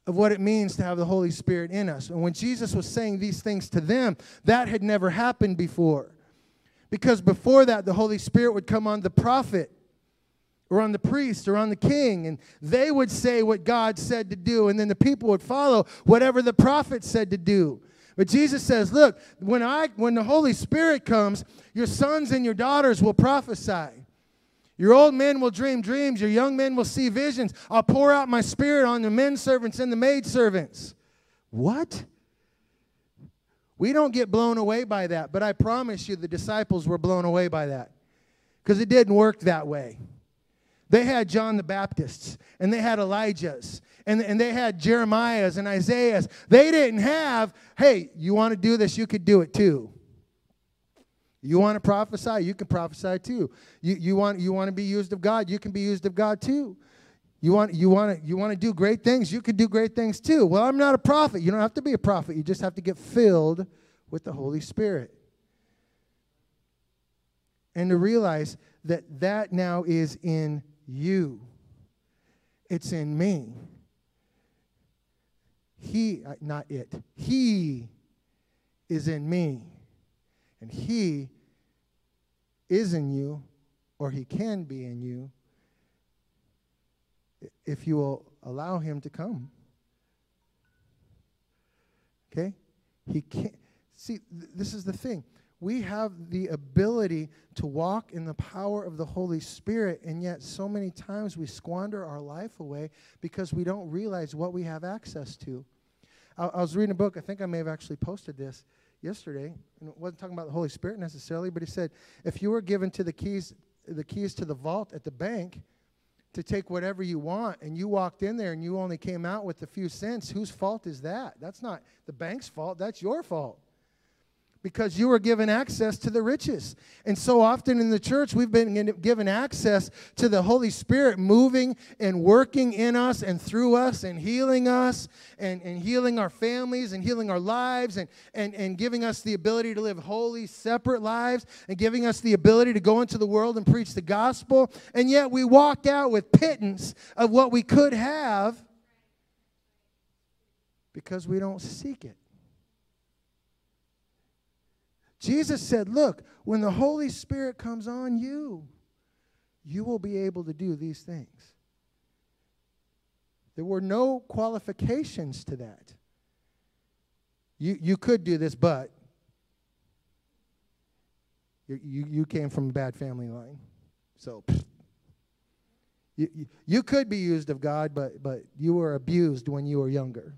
of what it means to have the Holy Spirit in us. And when Jesus was saying these things to them, that had never happened before. Because before that, the Holy Spirit would come on the prophet or on the priest or on the king, and they would say what God said to do, and then the people would follow whatever the prophet said to do. But Jesus says, Look, when, I, when the Holy Spirit comes, your sons and your daughters will prophesy. Your old men will dream dreams. Your young men will see visions. I'll pour out my spirit on the men servants and the maid servants. What? We don't get blown away by that, but I promise you the disciples were blown away by that because it didn't work that way. They had John the Baptist's and they had Elijah's and, and they had Jeremiah's and Isaiah's. They didn't have, hey, you want to do this, you could do it too. You want to prophesy, you can prophesy too. You, you, want, you want to be used of God, you can be used of God too. You want, you, want to, you want to do great things, you can do great things too. Well, I'm not a prophet. You don't have to be a prophet, you just have to get filled with the Holy Spirit. And to realize that that now is in you. It's in me. He, uh, not it, He is in me. And He is in you, or He can be in you, if you will allow Him to come. Okay? He can't. See, th- this is the thing. We have the ability to walk in the power of the Holy Spirit, and yet so many times we squander our life away because we don't realize what we have access to. I, I was reading a book, I think I may have actually posted this yesterday, and it wasn't talking about the Holy Spirit necessarily, but he said if you were given to the keys, the keys to the vault at the bank, to take whatever you want and you walked in there and you only came out with a few cents, whose fault is that? That's not the bank's fault, that's your fault because you were given access to the riches. And so often in the church, we've been given access to the Holy Spirit moving and working in us and through us and healing us and, and healing our families and healing our lives and, and, and giving us the ability to live holy, separate lives and giving us the ability to go into the world and preach the gospel. And yet we walk out with pittance of what we could have because we don't seek it. Jesus said, Look, when the Holy Spirit comes on you, you will be able to do these things. There were no qualifications to that. You, you could do this, but you, you, you came from a bad family line. So, you, you, you could be used of God, but, but you were abused when you were younger.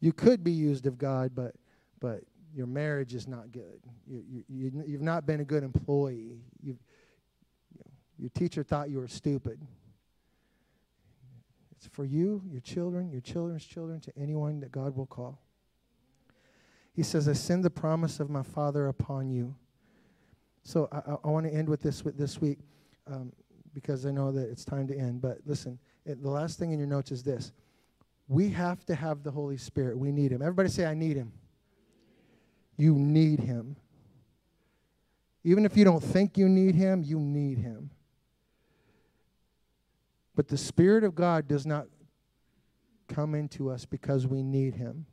You could be used of God, but but your marriage is not good. You, you, you, have not been a good employee. You've, you know, your teacher thought you were stupid. It's for you, your children, your children's children, to anyone that God will call. He says, I send the promise of my Father upon you. So I, I, I want to end with this with this week um, because I know that it's time to end. But listen, it, the last thing in your notes is this. We have to have the Holy Spirit. We need him. Everybody say, I need him. You need him. Even if you don't think you need him, you need him. But the Spirit of God does not come into us because we need him.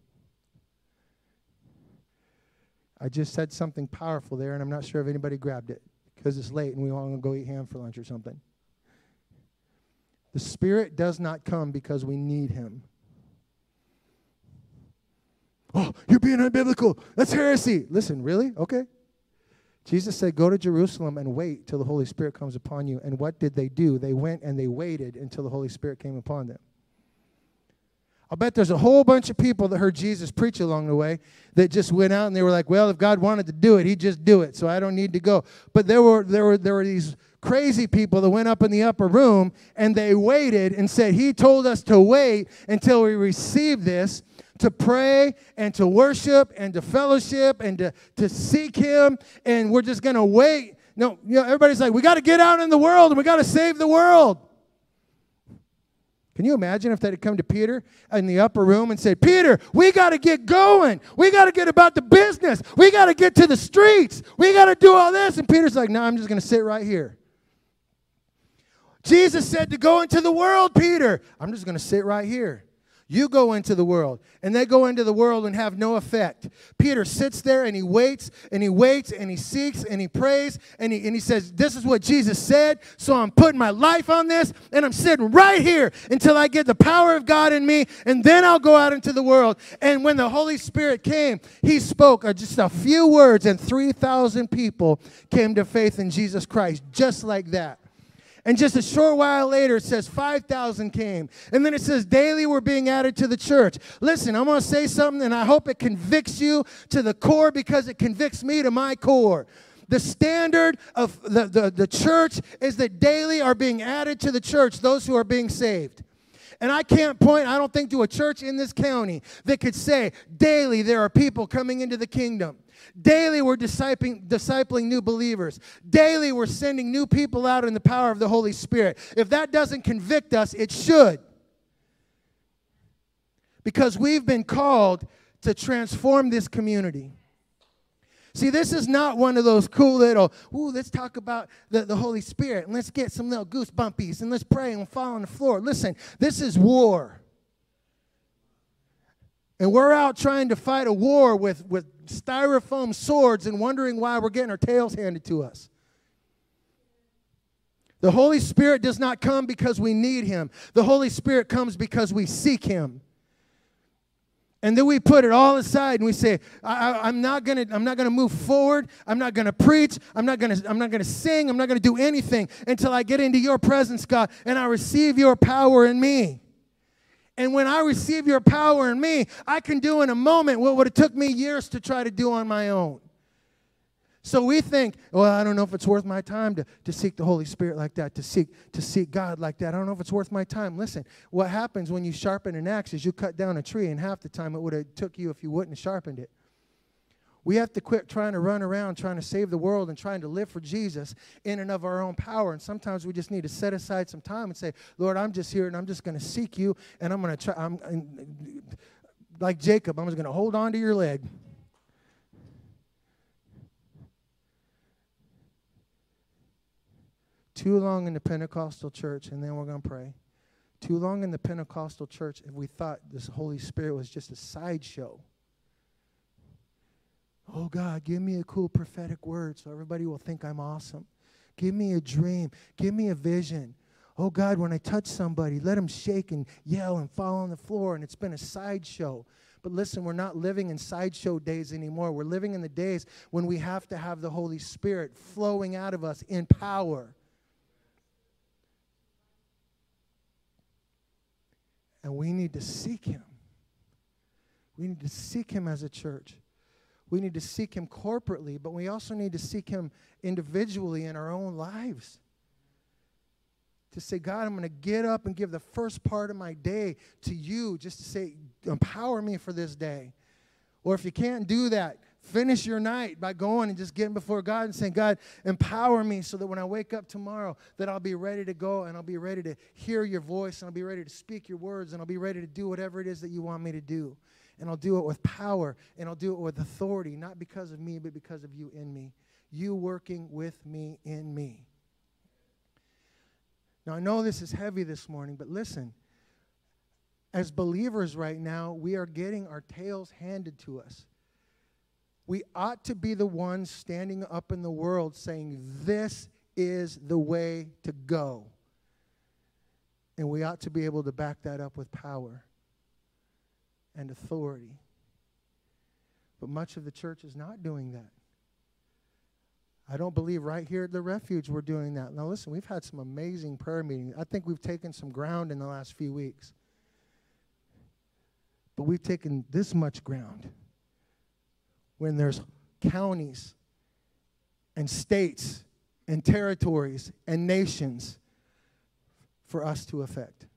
I just said something powerful there, and I'm not sure if anybody grabbed it because it's late and we all want to go eat ham for lunch or something. The Spirit does not come because we need him. Oh, you're being unbiblical. That's heresy. Listen, really? Okay. Jesus said, Go to Jerusalem and wait till the Holy Spirit comes upon you. And what did they do? They went and they waited until the Holy Spirit came upon them. I'll bet there's a whole bunch of people that heard Jesus preach along the way that just went out and they were like, well, if God wanted to do it, he'd just do it, so I don't need to go. But there were, there were, there were these crazy people that went up in the upper room and they waited and said, He told us to wait until we receive this to pray and to worship and to fellowship and to, to seek Him, and we're just going to wait. No, you know, everybody's like, we got to get out in the world and we got to save the world. Can you imagine if they had come to Peter in the upper room and said, Peter, we got to get going. We got to get about the business. We got to get to the streets. We got to do all this. And Peter's like, no, I'm just going to sit right here. Jesus said to go into the world, Peter. I'm just going to sit right here. You go into the world. And they go into the world and have no effect. Peter sits there and he waits and he waits and he seeks and he prays and he, and he says, This is what Jesus said, so I'm putting my life on this and I'm sitting right here until I get the power of God in me and then I'll go out into the world. And when the Holy Spirit came, he spoke just a few words and 3,000 people came to faith in Jesus Christ just like that. And just a short while later, it says 5,000 came. And then it says daily were being added to the church. Listen, I'm going to say something, and I hope it convicts you to the core because it convicts me to my core. The standard of the, the, the church is that daily are being added to the church those who are being saved. And I can't point, I don't think, to a church in this county that could say daily there are people coming into the kingdom. Daily, we're discipling, discipling new believers. Daily, we're sending new people out in the power of the Holy Spirit. If that doesn't convict us, it should. Because we've been called to transform this community. See, this is not one of those cool little, ooh, let's talk about the, the Holy Spirit and let's get some little goosebumpies and let's pray and fall on the floor. Listen, this is war. And we're out trying to fight a war with, with styrofoam swords and wondering why we're getting our tails handed to us. The Holy Spirit does not come because we need Him, the Holy Spirit comes because we seek Him. And then we put it all aside and we say, I, am not gonna, I'm not gonna move forward. I'm not gonna preach. I'm not gonna, I'm not gonna sing. I'm not gonna do anything until I get into your presence, God, and I receive your power in me. And when I receive your power in me, I can do in a moment what would have took me years to try to do on my own. So we think, well, I don't know if it's worth my time to, to seek the Holy Spirit like that, to seek to seek God like that. I don't know if it's worth my time. Listen, what happens when you sharpen an axe is you cut down a tree, and half the time it would have took you if you wouldn't have sharpened it. We have to quit trying to run around trying to save the world and trying to live for Jesus in and of our own power. And sometimes we just need to set aside some time and say, Lord, I'm just here and I'm just going to seek you and I'm going to try. I'm, like Jacob, I'm just going to hold on to your leg. Too long in the Pentecostal church, and then we're going to pray. Too long in the Pentecostal church, if we thought this Holy Spirit was just a sideshow. Oh, God, give me a cool prophetic word so everybody will think I'm awesome. Give me a dream. Give me a vision. Oh, God, when I touch somebody, let them shake and yell and fall on the floor, and it's been a sideshow. But listen, we're not living in sideshow days anymore. We're living in the days when we have to have the Holy Spirit flowing out of us in power. And we need to seek him. We need to seek him as a church. We need to seek him corporately, but we also need to seek him individually in our own lives. To say, God, I'm going to get up and give the first part of my day to you, just to say, empower me for this day. Or if you can't do that, Finish your night by going and just getting before God and saying, God, empower me so that when I wake up tomorrow, that I'll be ready to go and I'll be ready to hear your voice and I'll be ready to speak your words and I'll be ready to do whatever it is that you want me to do. And I'll do it with power and I'll do it with authority, not because of me, but because of you in me. You working with me in me. Now, I know this is heavy this morning, but listen. As believers right now, we are getting our tails handed to us we ought to be the ones standing up in the world saying, This is the way to go. And we ought to be able to back that up with power and authority. But much of the church is not doing that. I don't believe right here at the refuge we're doing that. Now, listen, we've had some amazing prayer meetings. I think we've taken some ground in the last few weeks. But we've taken this much ground when there's counties and states and territories and nations for us to affect.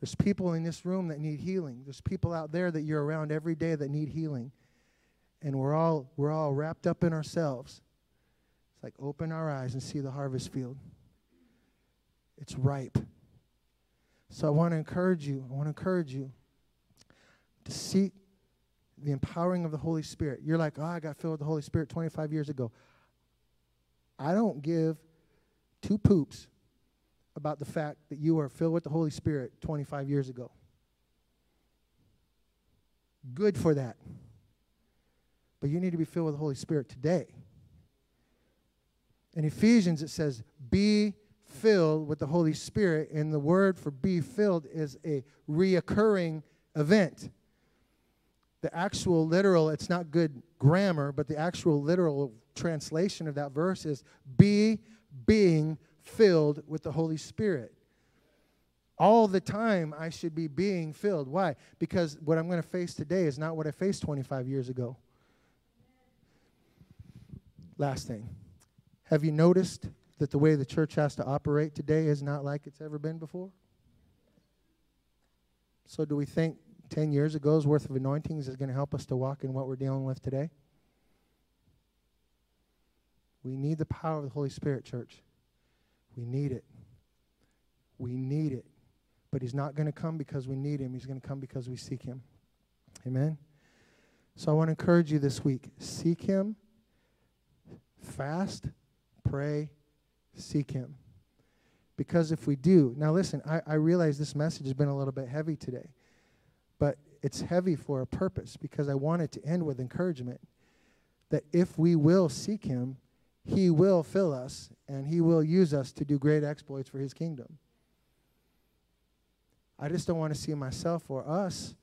There's people in this room that need healing. There's people out there that you're around every day that need healing. And we're all we're all wrapped up in ourselves. It's like open our eyes and see the harvest field. It's ripe. So I want to encourage you. I want to encourage you to seek the empowering of the Holy Spirit. You're like, oh, I got filled with the Holy Spirit 25 years ago. I don't give two poops about the fact that you are filled with the Holy Spirit 25 years ago. Good for that. But you need to be filled with the Holy Spirit today. In Ephesians, it says, be filled with the Holy Spirit, and the word for be filled is a reoccurring event the actual literal, it's not good grammar, but the actual literal translation of that verse is be being filled with the Holy Spirit. All the time, I should be being filled. Why? Because what I'm going to face today is not what I faced 25 years ago. Last thing. Have you noticed that the way the church has to operate today is not like it's ever been before? So, do we think 10 years ago's worth of anointings is going to help us to walk in what we're dealing with today? We need the power of the Holy Spirit, church. We need it. We need it. But He's not going to come because we need Him, He's going to come because we seek Him. Amen? So I want to encourage you this week seek Him, fast, pray, seek Him. Because if we do, now listen, I, I realize this message has been a little bit heavy today. But it's heavy for a purpose because I want it to end with encouragement that if we will seek Him, He will fill us and He will use us to do great exploits for His kingdom. I just don't want to see myself or us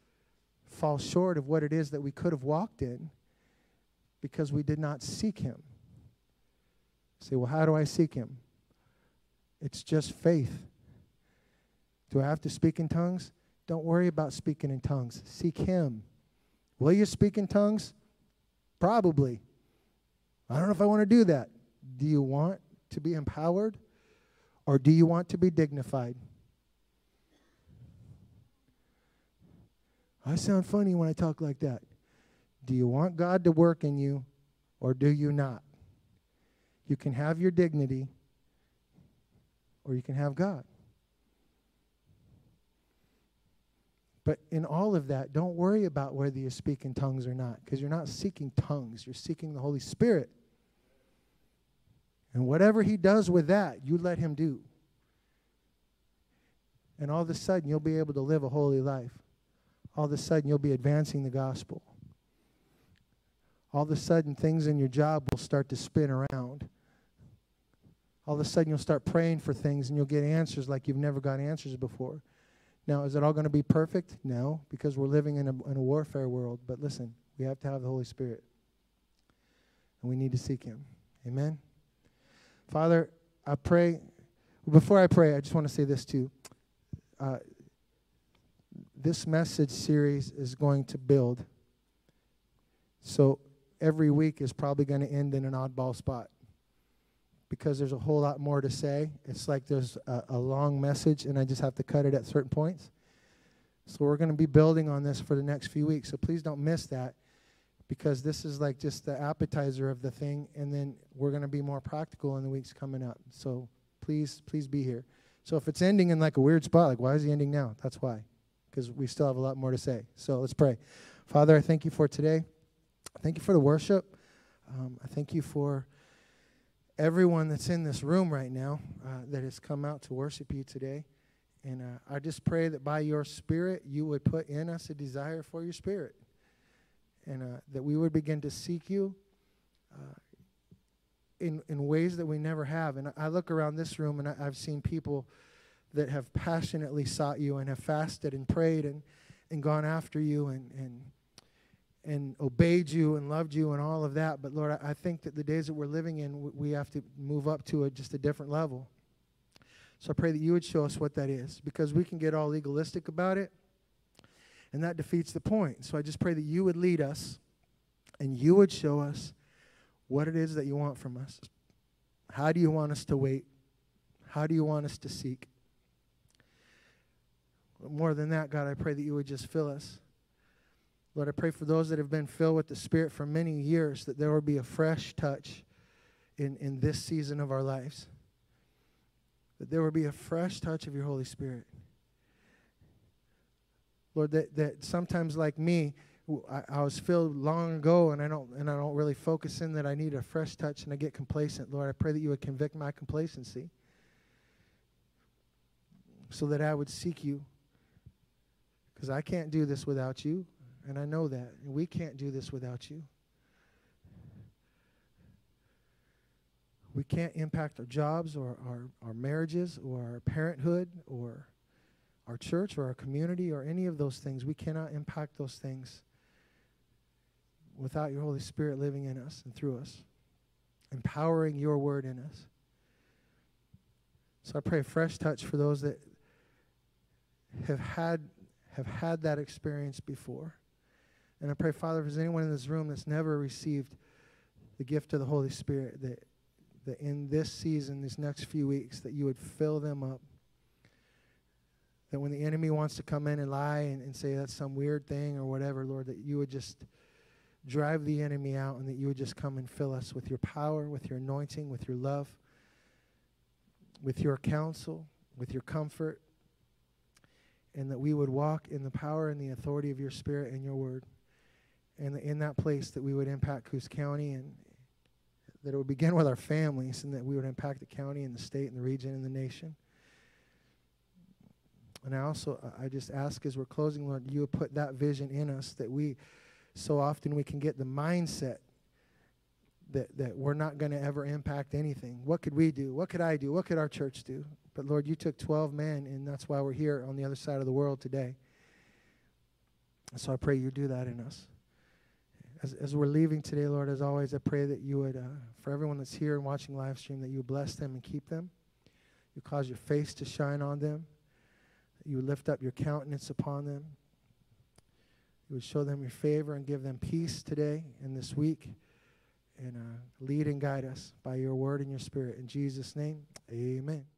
fall short of what it is that we could have walked in because we did not seek Him. Say, well, how do I seek Him? It's just faith. Do I have to speak in tongues? Don't worry about speaking in tongues. Seek Him. Will you speak in tongues? Probably. I don't know if I want to do that. Do you want to be empowered or do you want to be dignified? I sound funny when I talk like that. Do you want God to work in you or do you not? You can have your dignity or you can have God. But in all of that, don't worry about whether you speak in tongues or not, because you're not seeking tongues, you're seeking the Holy Spirit. And whatever He does with that, you let Him do. And all of a sudden, you'll be able to live a holy life. All of a sudden, you'll be advancing the gospel. All of a sudden, things in your job will start to spin around. All of a sudden, you'll start praying for things and you'll get answers like you've never got answers before. Now, is it all going to be perfect? No, because we're living in a, in a warfare world. But listen, we have to have the Holy Spirit. And we need to seek Him. Amen? Father, I pray, before I pray, I just want to say this too. Uh, this message series is going to build. So every week is probably going to end in an oddball spot because there's a whole lot more to say. It's like there's a, a long message, and I just have to cut it at certain points. So we're going to be building on this for the next few weeks. So please don't miss that because this is like just the appetizer of the thing, and then we're going to be more practical in the weeks coming up. So please, please be here. So if it's ending in like a weird spot, like why is he ending now? That's why, because we still have a lot more to say. So let's pray. Father, I thank you for today. Thank you for the worship. Um, I thank you for everyone that's in this room right now uh, that has come out to worship you today. And uh, I just pray that by your Spirit, you would put in us a desire for your Spirit. And uh, that we would begin to seek you uh, in, in ways that we never have. And I look around this room and I, I've seen people that have passionately sought you and have fasted and prayed and, and gone after you and, and and obeyed you and loved you and all of that. But Lord, I think that the days that we're living in, we have to move up to a, just a different level. So I pray that you would show us what that is because we can get all legalistic about it and that defeats the point. So I just pray that you would lead us and you would show us what it is that you want from us. How do you want us to wait? How do you want us to seek? More than that, God, I pray that you would just fill us Lord, I pray for those that have been filled with the Spirit for many years that there will be a fresh touch in, in this season of our lives. That there will be a fresh touch of your Holy Spirit. Lord, that, that sometimes like me, I, I, was filled long ago and I don't and I don't really focus in that I need a fresh touch and I get complacent. Lord, I pray that you would convict my complacency so that I would seek you. Because I can't do this without you. And I know that. We can't do this without you. We can't impact our jobs or our, our marriages or our parenthood or our church or our community or any of those things. We cannot impact those things without your Holy Spirit living in us and through us, empowering your word in us. So I pray a fresh touch for those that have had have had that experience before. And I pray, Father, if there's anyone in this room that's never received the gift of the Holy Spirit, that, that in this season, these next few weeks, that you would fill them up. That when the enemy wants to come in and lie and, and say that's some weird thing or whatever, Lord, that you would just drive the enemy out and that you would just come and fill us with your power, with your anointing, with your love, with your counsel, with your comfort, and that we would walk in the power and the authority of your Spirit and your word and in that place that we would impact Coos County and that it would begin with our families and that we would impact the county and the state and the region and the nation. And I also, I just ask as we're closing, Lord, you would put that vision in us that we, so often we can get the mindset that, that we're not going to ever impact anything. What could we do? What could I do? What could our church do? But Lord, you took 12 men, and that's why we're here on the other side of the world today. So I pray you do that in us. As, as we're leaving today, Lord, as always, I pray that you would, uh, for everyone that's here and watching live stream, that you bless them and keep them. You cause your face to shine on them. You lift up your countenance upon them. You would show them your favor and give them peace today and this week. And uh, lead and guide us by your word and your spirit. In Jesus' name, amen.